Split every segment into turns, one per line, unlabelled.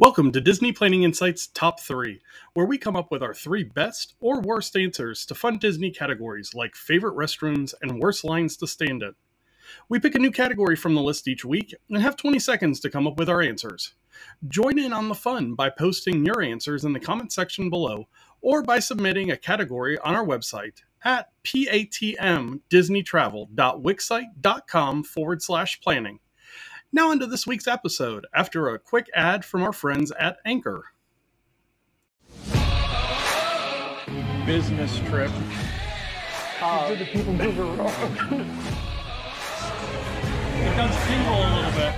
Welcome to Disney Planning Insights Top 3, where we come up with our three best or worst answers to fun Disney categories like favorite restrooms and worst lines to stand in. We pick a new category from the list each week and have 20 seconds to come up with our answers. Join in on the fun by posting your answers in the comment section below or by submitting a category on our website at patmdisneytravel.wixsite.com forward slash planning. Now, into this week's episode after a quick ad from our friends at Anchor. Business trip.
Uh, the people move around.
It does tingle a little bit.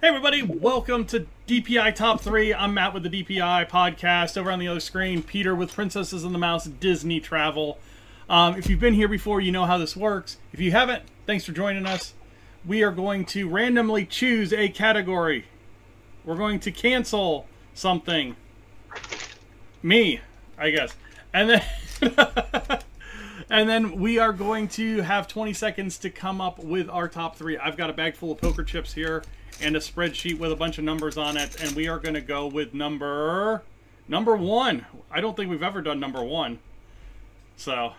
Hey, everybody, welcome to DPI Top 3. I'm Matt with the DPI podcast. Over on the other screen, Peter with Princesses and the Mouse Disney Travel. Um, if you've been here before, you know how this works. If you haven't, thanks for joining us. We are going to randomly choose a category. We're going to cancel something. Me, I guess. And then and then we are going to have 20 seconds to come up with our top 3. I've got a bag full of poker chips here and a spreadsheet with a bunch of numbers on it and we are going to go with number number 1. I don't think we've ever done number 1. So,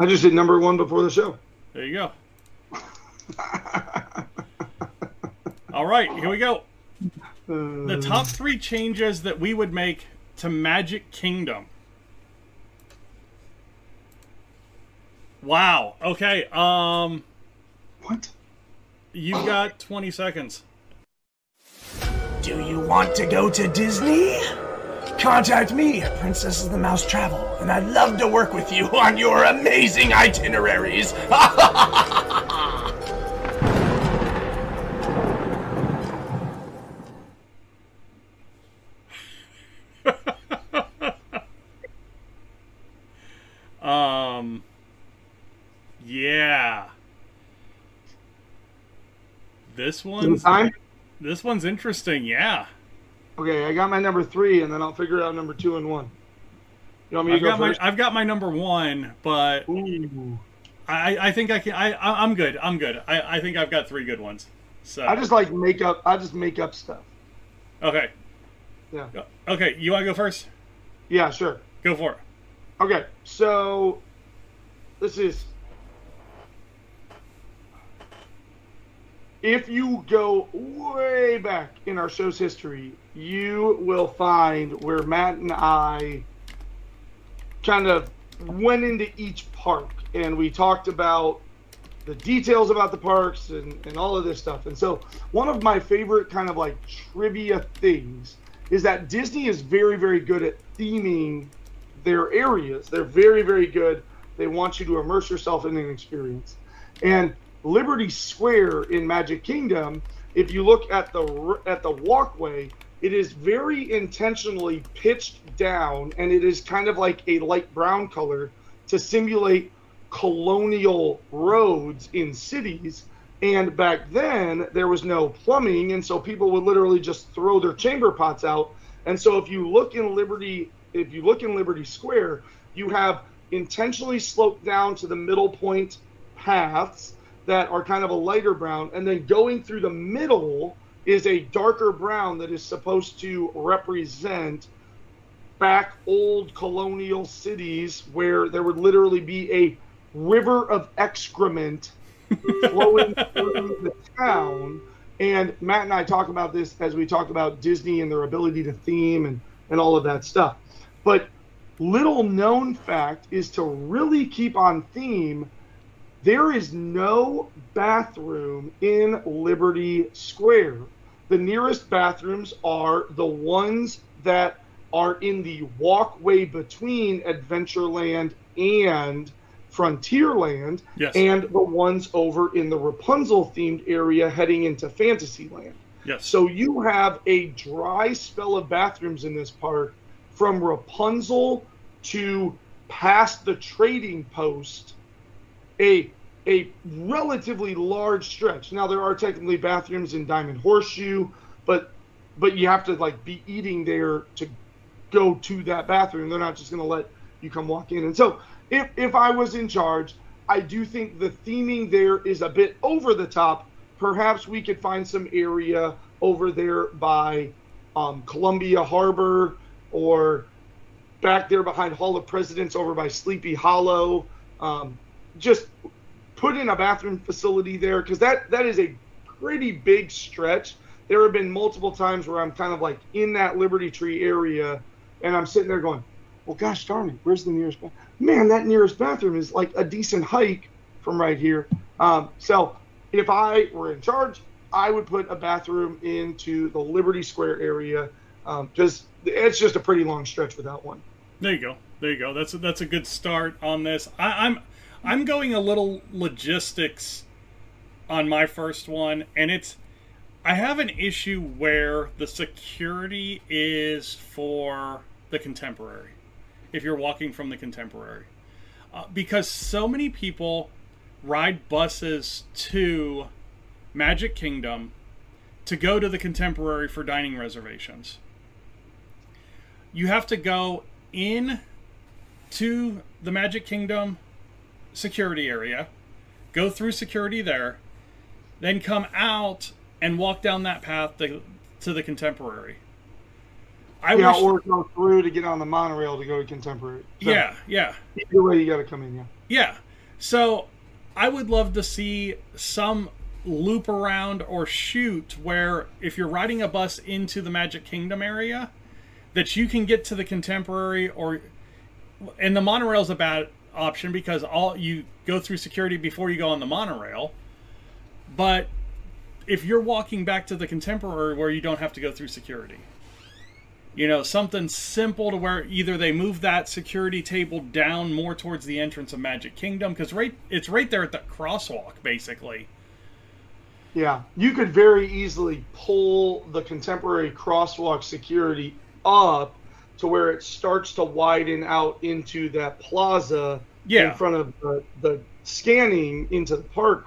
I just did number one before the show.
There you go. All right, here we go. The top three changes that we would make to Magic Kingdom. Wow. Okay. Um.
What?
You've got 20 seconds.
Do you want to go to Disney? Contact me at Princesses and the Mouse Travel, and I'd love to work with you on your amazing itineraries.
Um. Yeah. This one's
Time?
this one's interesting. Yeah.
Okay, I got my number three, and then I'll figure out number two and one. You want me to
I've
go
got my
first?
I've got my number one, but
Ooh.
I I think I can I I- I'm good. I'm good. I I think I've got three good ones. So
I just like make up. I just make up stuff.
okay
Yeah.
okay. You want to go first?
Yeah, sure.
Go for it.
Okay, so this is. If you go way back in our show's history, you will find where Matt and I kind of went into each park and we talked about the details about the parks and, and all of this stuff. And so, one of my favorite kind of like trivia things is that Disney is very, very good at theming their areas. They're very, very good. They want you to immerse yourself in an experience. And Liberty Square in Magic Kingdom, if you look at the at the walkway, it is very intentionally pitched down, and it is kind of like a light brown color to simulate colonial roads in cities. And back then, there was no plumbing, and so people would literally just throw their chamber pots out. And so, if you look in Liberty, if you look in Liberty Square, you have intentionally sloped down to the middle point paths that are kind of a lighter brown, and then going through the middle is a darker brown that is supposed to represent back old colonial cities where there would literally be a river of excrement flowing through the town. And Matt and I talk about this as we talk about Disney and their ability to theme and, and all of that stuff. But little known fact is to really keep on theme, there is no bathroom in Liberty Square. The nearest bathrooms are the ones that are in the walkway between Adventureland and Frontierland,
Yes.
and the ones over in the Rapunzel themed area heading into Fantasyland.
Yes.
So you have a dry spell of bathrooms in this park from Rapunzel to past the trading post, a a relatively large stretch. Now there are technically bathrooms in Diamond Horseshoe, but but you have to like be eating there to go to that bathroom. They're not just going to let you come walk in. And so if if I was in charge, I do think the theming there is a bit over the top perhaps we could find some area over there by um, Columbia Harbor or back there behind Hall of Presidents over by Sleepy Hollow. Um, just put in a bathroom facility there because that that is a pretty big stretch. There have been multiple times where I'm kind of like in that Liberty Tree area, and I'm sitting there going, "Well, gosh darn it, where's the nearest bathroom? Man, that nearest bathroom is like a decent hike from right here." Um, so, if I were in charge, I would put a bathroom into the Liberty Square area because um, it's just a pretty long stretch without one.
There you go. There you go. That's a, that's a good start on this. I, I'm I'm going a little logistics on my first one, and it's I have an issue where the security is for the contemporary. If you're walking from the contemporary, uh, because so many people ride buses to Magic Kingdom to go to the contemporary for dining reservations. You have to go in to the Magic Kingdom security area, go through security there, then come out and walk down that path to, to the contemporary.
I yeah, wish... or go through to get on the monorail to go to contemporary.
So, yeah, yeah.
Either way, you got to come in. Yeah.
Yeah. So I would love to see some loop around or shoot where if you're riding a bus into the Magic Kingdom area, that you can get to the contemporary or and the monorail is a bad option because all you go through security before you go on the monorail. But if you're walking back to the contemporary where you don't have to go through security, you know, something simple to where either they move that security table down more towards the entrance of Magic Kingdom because right it's right there at the crosswalk basically.
Yeah, you could very easily pull the contemporary crosswalk security up to where it starts to widen out into that plaza
yeah.
in front of the, the scanning into the park.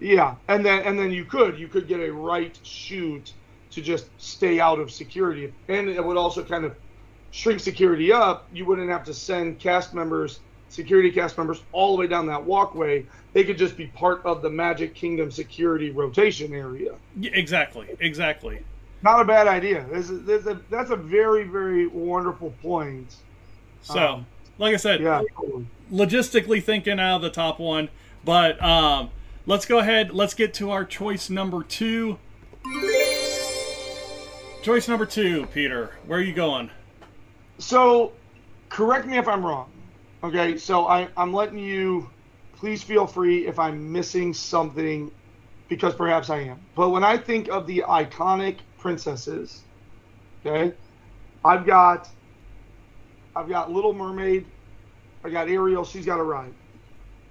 Yeah, and then and then you could you could get a right shoot to just stay out of security, and it would also kind of shrink security up. You wouldn't have to send cast members, security cast members, all the way down that walkway. They could just be part of the Magic Kingdom security rotation area.
Yeah, exactly, exactly.
Not a bad idea. This is, this is a, that's a very, very wonderful point.
So, um, like I said,
yeah.
logistically thinking out of the top one, but um, let's go ahead. Let's get to our choice number two. Choice number two, Peter. Where are you going?
So, correct me if I'm wrong. Okay, so I, I'm letting you. Please feel free if I'm missing something, because perhaps I am. But when I think of the iconic princesses. Okay, I've got I've got Little Mermaid. I got Ariel. She's got a ride.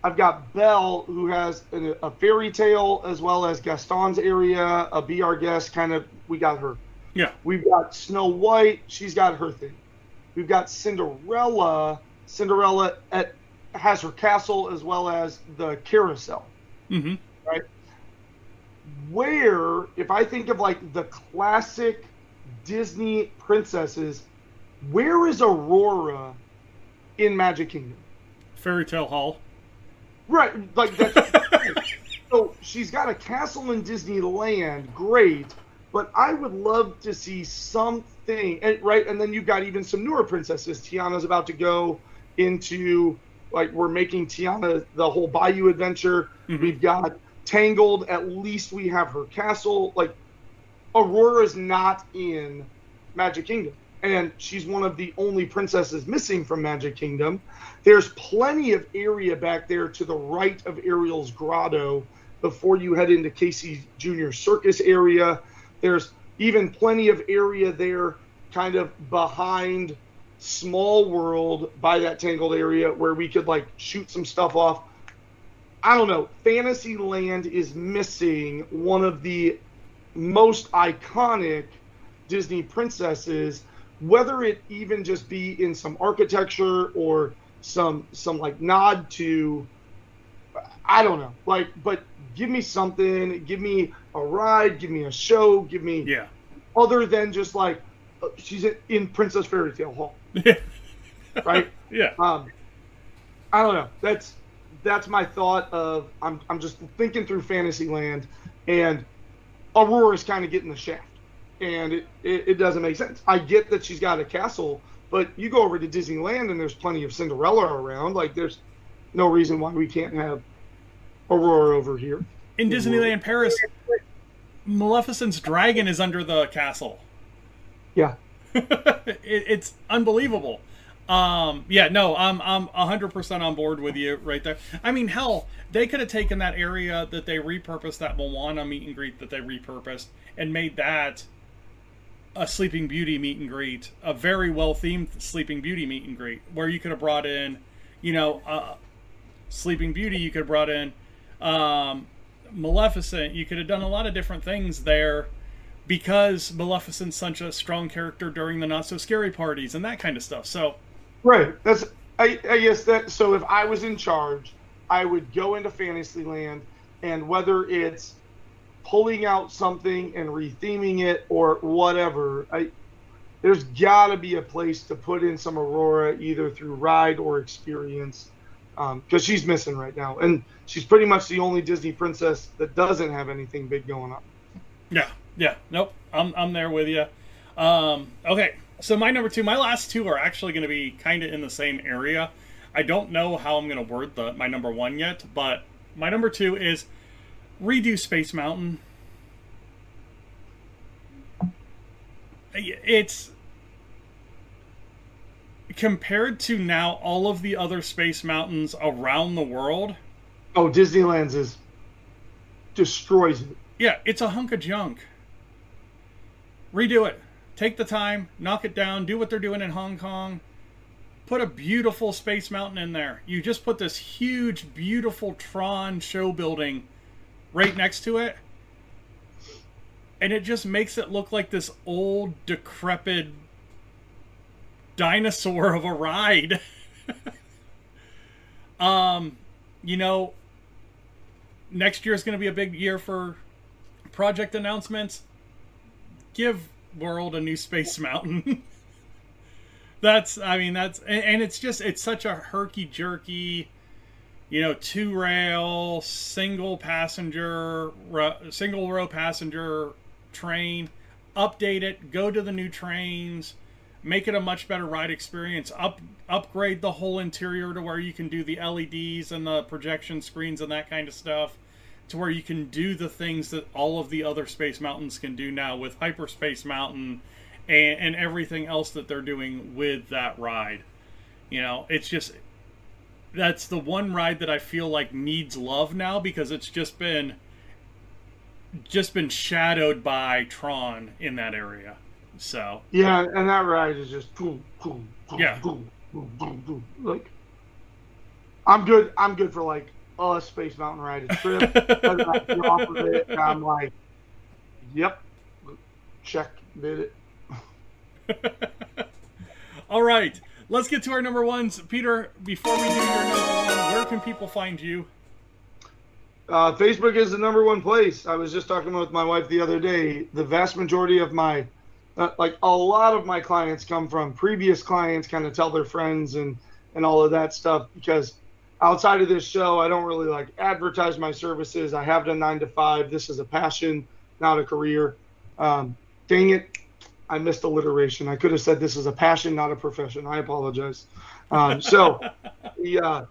I've got Belle, who has a, a fairy tale as well as Gaston's area. A be our guest kind of. We got her.
Yeah.
We've got Snow White. She's got her thing. We've got Cinderella. Cinderella at has her castle as well as the carousel.
Mm-hmm.
Right where, if I think of like the classic Disney princesses, where is Aurora in Magic Kingdom?
Fairy Tale Hall.
Right, like that. so she's got a castle in Disneyland, great, but I would love to see something, and, right? And then you've got even some newer princesses. Tiana's about to go into like we're making Tiana the whole Bayou adventure. Mm-hmm. We've got Tangled, at least we have her castle. Like, Aurora's not in Magic Kingdom. And she's one of the only princesses missing from Magic Kingdom. There's plenty of area back there to the right of Ariel's grotto before you head into Casey Jr. Circus area. There's even plenty of area there kind of behind Small World by that Tangled area where we could like shoot some stuff off I don't know. Fantasyland is missing one of the most iconic Disney princesses, whether it even just be in some architecture or some some like nod to I don't know. Like but give me something, give me a ride, give me a show, give me
Yeah.
Other than just like uh, she's in Princess Fairy Tale Hall. right?
Yeah.
Um I don't know. That's that's my thought of I'm I'm just thinking through Fantasyland. and Aurora's kind of getting the shaft, and it, it, it doesn't make sense. I get that she's got a castle, but you go over to Disneyland and there's plenty of Cinderella around. Like there's no reason why we can't have Aurora over here.
In Disneyland Paris, Maleficent's dragon is under the castle.
Yeah.
it, it's unbelievable. Um, yeah, no, I'm I'm 100% on board with you right there. I mean, hell, they could have taken that area that they repurposed, that Moana meet and greet that they repurposed, and made that a Sleeping Beauty meet and greet, a very well themed Sleeping Beauty meet and greet, where you could have brought in, you know, uh, Sleeping Beauty, you could have brought in um, Maleficent, you could have done a lot of different things there because Maleficent's such a strong character during the not so scary parties and that kind of stuff. So,
right, that's I, I guess that. So if I was in charge, I would go into Fantasyland, and whether it's pulling out something and retheming it or whatever, I there's got to be a place to put in some Aurora either through ride or experience because um, she's missing right now, and she's pretty much the only Disney princess that doesn't have anything big going on.
Yeah, yeah, nope, I'm I'm there with you. Um, okay, so my number two, my last two are actually going to be kind of in the same area. I don't know how I'm going to word the my number one yet, but my number two is redo Space Mountain. It's compared to now all of the other space mountains around the world.
Oh, Disneyland's is destroys it.
Yeah, it's a hunk of junk. Redo it. Take the time, knock it down, do what they're doing in Hong Kong. Put a beautiful space mountain in there. You just put this huge, beautiful Tron show building right next to it. And it just makes it look like this old, decrepit dinosaur of a ride. um, you know, next year is going to be a big year for project announcements. Give World a new Space Mountain. that's, I mean, that's, and, and it's just, it's such a herky jerky, you know, two rail, single passenger, single row passenger train. Update it, go to the new trains make it a much better ride experience. Up upgrade the whole interior to where you can do the LEDs and the projection screens and that kind of stuff, to where you can do the things that all of the other Space Mountains can do now with Hyperspace Mountain and, and everything else that they're doing with that ride. You know, it's just that's the one ride that I feel like needs love now because it's just been just been shadowed by Tron in that area. So
yeah, and that ride is just boom, boom,
boom, yeah,
boom, boom, boom, boom. Like I'm good. I'm good for like a Space Mountain ride a trip. off of it, I'm like, yep, check, did
it. All right, let's get to our number ones. Peter, before we do your number one, where can people find you?
Uh, Facebook is the number one place. I was just talking with my wife the other day. The vast majority of my uh, like a lot of my clients come from previous clients kind of tell their friends and and all of that stuff because outside of this show i don't really like advertise my services. I have done nine to five. This is a passion not a career. Um, dang it i missed alliteration. I could have said this is a passion not a profession. I apologize. Um, so yeah.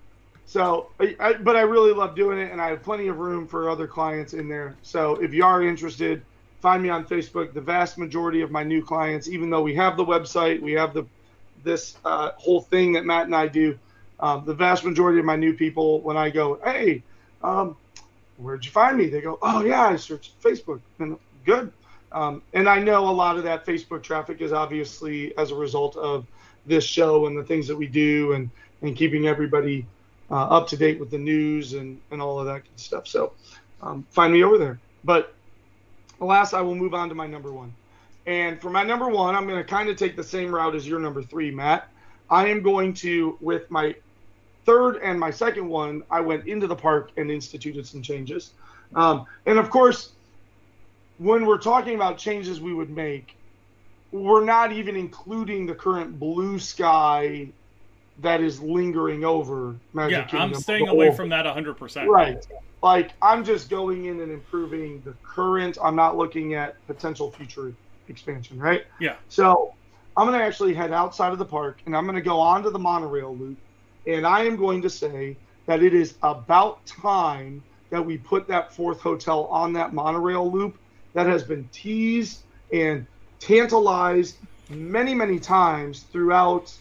So I, I, but i really love doing it and i have plenty of room for other clients in there. So if you are interested find me on Facebook. The vast majority of my new clients, even though we have the website, we have the this uh, whole thing that Matt and I do. Um, the vast majority of my new people, when I go, hey, um, where'd you find me? They go, oh yeah, I searched Facebook. And good. Um, and I know a lot of that Facebook traffic is obviously as a result of this show and the things that we do and, and keeping everybody uh, up to date with the news and, and all of that good stuff. So um, find me over there. But Alas, I will move on to my number one. And for my number one, I'm going to kind of take the same route as your number three, Matt. I am going to, with my third and my second one, I went into the park and instituted some changes. Um, and of course, when we're talking about changes we would make, we're not even including the current blue sky that is lingering over Magic
yeah,
Kingdom.
I'm staying away from that 100%.
Right. Like I'm just going in and improving the current. I'm not looking at potential future expansion, right?
Yeah.
So I'm going to actually head outside of the park and I'm going to go onto the monorail loop. And I am going to say that it is about time that we put that fourth hotel on that monorail loop that has been teased and tantalized many, many times throughout.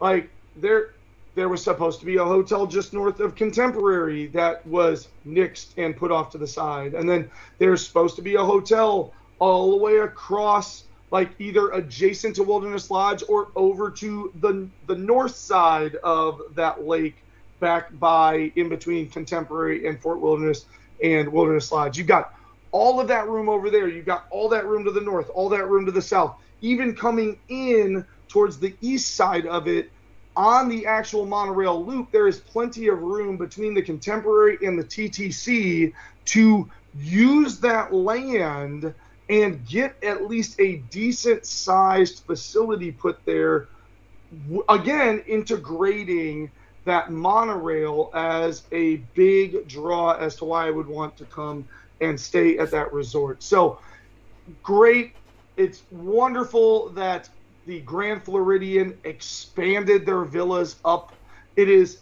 Like there, there was supposed to be a hotel just north of Contemporary that was nixed and put off to the side, and then there's supposed to be a hotel all the way across, like either adjacent to Wilderness Lodge or over to the the north side of that lake, back by in between Contemporary and Fort Wilderness and Wilderness Lodge. You've got all of that room over there. You've got all that room to the north, all that room to the south. Even coming in towards the east side of it, on the actual monorail loop, there is plenty of room between the Contemporary and the TTC to use that land and get at least a decent sized facility put there. Again, integrating that monorail as a big draw as to why I would want to come and stay at that resort. So great. It's wonderful that the Grand Floridian expanded their villas up. It is,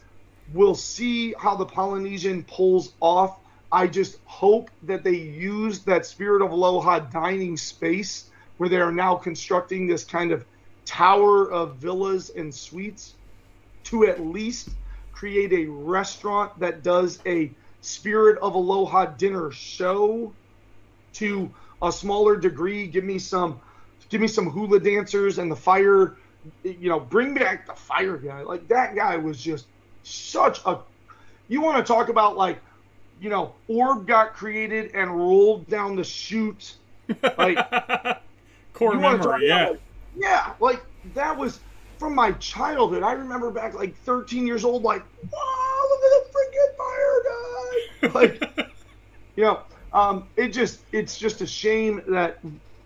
we'll see how the Polynesian pulls off. I just hope that they use that Spirit of Aloha dining space where they are now constructing this kind of tower of villas and suites to at least create a restaurant that does a Spirit of Aloha dinner show to a smaller degree. Give me some, give me some hula dancers and the fire. You know, bring back the fire guy. Like that guy was just such a. You want to talk about like, you know, orb got created and rolled down the chute. Like
Core
you wanna talk
memory, yeah.
like, yeah, like that was from my childhood. I remember back like 13 years old, like, wow, look at the freaking fire guy. Like, you know, um, it just it's just a shame that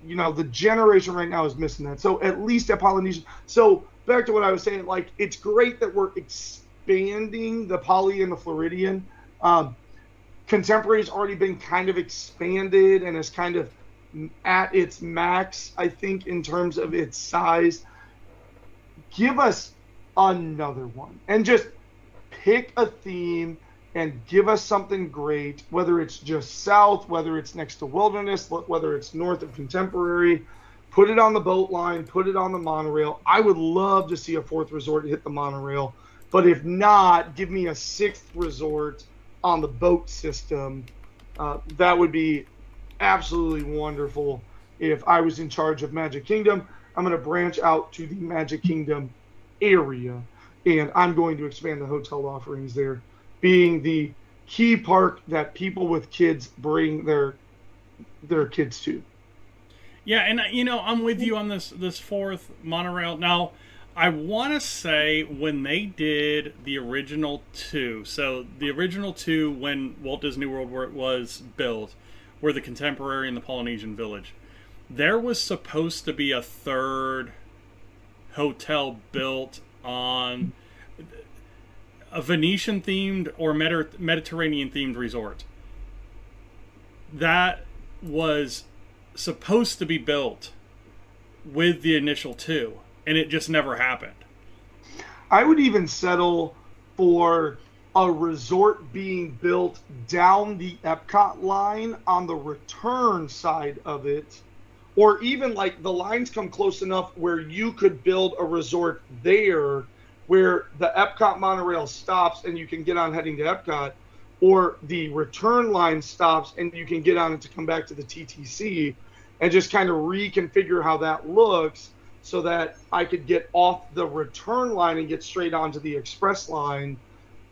you know the generation right now is missing that. So at least at Polynesian. So back to what I was saying, like it's great that we're expanding the Poly and the Floridian. Um, Contemporary's already been kind of expanded and is kind of at its max, I think, in terms of its size. Give us another one and just pick a theme and give us something great, whether it's just south, whether it's next to wilderness, whether it's north of contemporary. Put it on the boat line, put it on the monorail. I would love to see a fourth resort hit the monorail, but if not, give me a sixth resort on the boat system. Uh, that would be absolutely wonderful if I was in charge of Magic Kingdom. I'm going to branch out to the Magic Kingdom area and I'm going to expand the hotel offerings there, being the key park that people with kids bring their their kids to.
Yeah, and uh, you know, I'm with you on this this fourth monorail. Now, I want to say when they did the original two, so the original two when Walt Disney World was built, were the Contemporary and the Polynesian Village. There was supposed to be a third hotel built on a Venetian themed or Mediterranean themed resort. That was supposed to be built with the initial two, and it just never happened.
I would even settle for a resort being built down the Epcot line on the return side of it, or even like the lines come close enough where you could build a resort there where the Epcot monorail stops and you can get on heading to Epcot, or the return line stops and you can get on it to come back to the TTC, and just kind of reconfigure how that looks so that I could get off the return line and get straight onto the express line.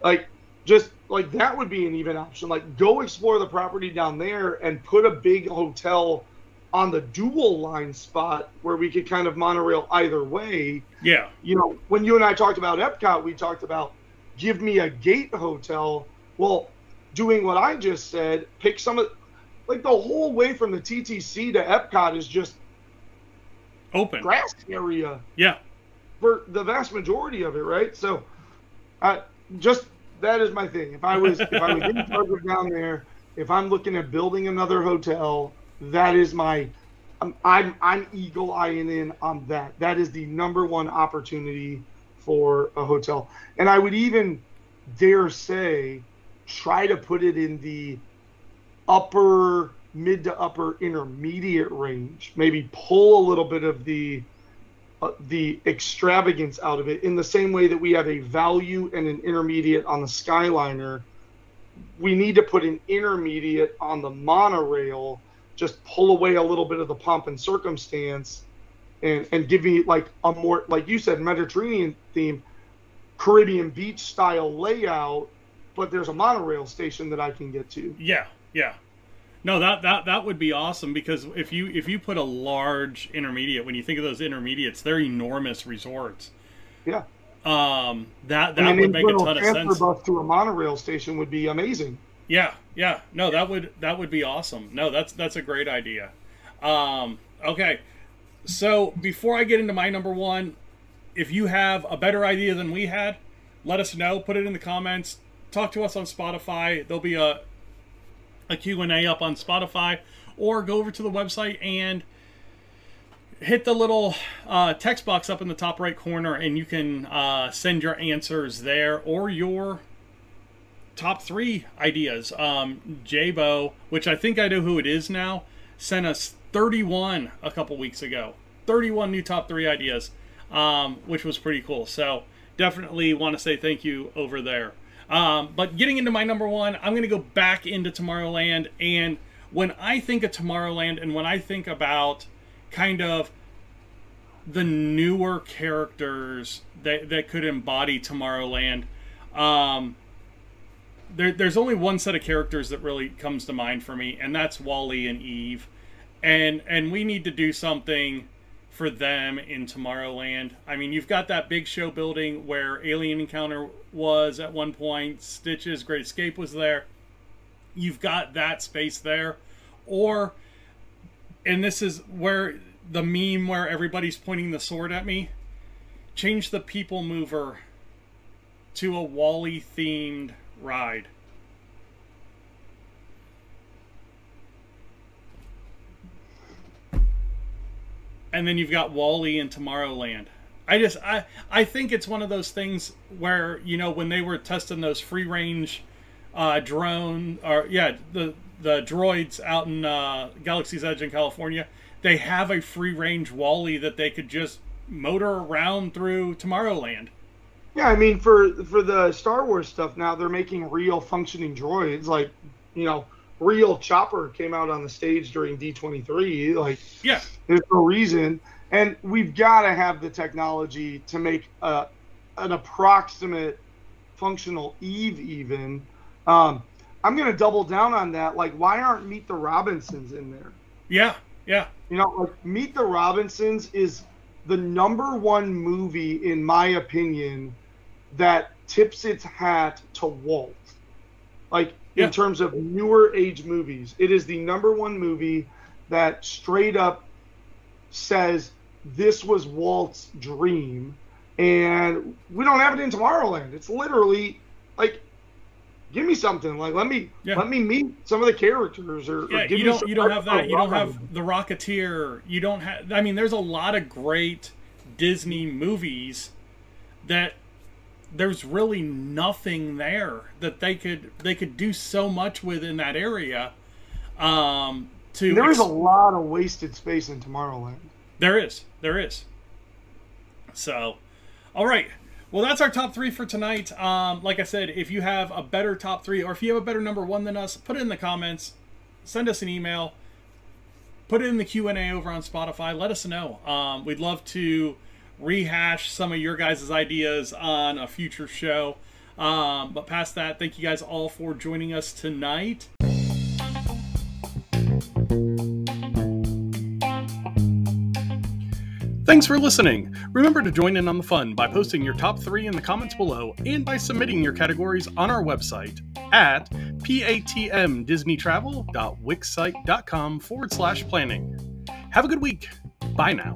Like, just like that would be an even option. Like, go explore the property down there and put a big hotel on the dual line spot where we could kind of monorail either way.
Yeah.
You know, when you and I talked about Epcot, we talked about give me a gate hotel. Well, doing what I just said, pick some of like the whole way from the TTC to Epcot is just
Open.
grass area
Yeah.
for the vast majority of it, right? So I just that is my thing. If I was if I was in charge of down there, if I'm looking at building another hotel, that is my I'm I'm, I'm eagle eyeing in on that. That is the number one opportunity for a hotel, and I would even dare say try to put it in the upper mid to upper intermediate range. Maybe pull a little bit of the uh, the extravagance out of it in the same way that we have a value and an intermediate on the Skyliner. We need to put an intermediate on the monorail, just pull away a little bit of the pomp and circumstance and, and give me like a more, like you said, Mediterranean theme, Caribbean beach style layout, but there's a monorail station that I can get to.
Yeah, yeah. No, that that that would be awesome because if you if you put a large intermediate, when you think of those intermediates, they're enormous resorts.
Yeah.
Um, that that would make a ton of sense.
bus to a monorail station would be amazing.
Yeah, yeah. No, that would that would be awesome. No, that's that's a great idea. Um, okay. So before I get into my number one, if you have a better idea than we had, let us know. Put it in the comments. Talk to us on Spotify. There'll be a a Q&A up on Spotify or go over to the website and hit the little uh, text box up in the top right corner and you can uh, send your answers there or your top three ideas. Um, Jabo, which I think I know who it is now, sent us 31 a couple weeks ago. 31 new top three ideas, um, which was pretty cool. So definitely want to say thank you over there. Um, but getting into my number one, I'm going to go back into Tomorrowland. And when I think of Tomorrowland and when I think about kind of the newer characters that, that could embody Tomorrowland, um, there, there's only one set of characters that really comes to mind for me, and that's WALL-E and Eve. And and we need to do something for them in Tomorrowland. I mean, you've got that big show building where Alien Encounter was at one point, Stitch's Great Escape was there. You've got that space there. Or, and this is where the meme where everybody's pointing the sword at me, change the People Mover to a WALL-E themed ride. And then you've got WALL-E and Tomorrowland. I just I I think it's one of those things where you know when they were testing those free range uh, drone or yeah the the droids out in uh, Galaxy's Edge in California, they have a free range WALL-E that they could just motor around through Tomorrowland.
Yeah, I mean for for the Star Wars stuff now they're making real functioning droids like you know real chopper came out on the stage during D23. Like,
yeah,
there's no reason. And we've got to have the technology to make a, an approximate functional Eve, even. Um, I'm going to double down on that. Like, why aren't Meet the Robinsons in there?
Yeah, yeah.
You know, like, Meet the Robinsons is the number one movie, in my opinion, that tips its hat to Walt. Like, yeah. in terms of newer age movies. It is the number one movie that straight up says this was Walt's dream, and we don't have it in Tomorrowland. It's literally like, give me something. Like let me yeah. let me meet some of the characters, or,
yeah,
or
you don't you don't have that. You don't have the Rocketeer. You don't have. I mean, there's a lot of great Disney movies that there's really nothing there that they could they could do so much with in that area. Um, to
there is ex- a lot of wasted space in Tomorrowland.
There is, there is. So, all right. Well, that's our top three for tonight. Um, like I said, if you have a better top three, or if you have a better number one than us, put it in the comments. Send us an email. Put it in the Q and A over on Spotify. Let us know. Um, we'd love to rehash some of your guys' ideas on a future show. Um, but past that, thank you guys all for joining us tonight. Thanks for listening. Remember to join in on the fun by posting your top three in the comments below and by submitting your categories on our website at patmdisneytravel.wixsite.com forward slash planning. Have a good week. Bye now.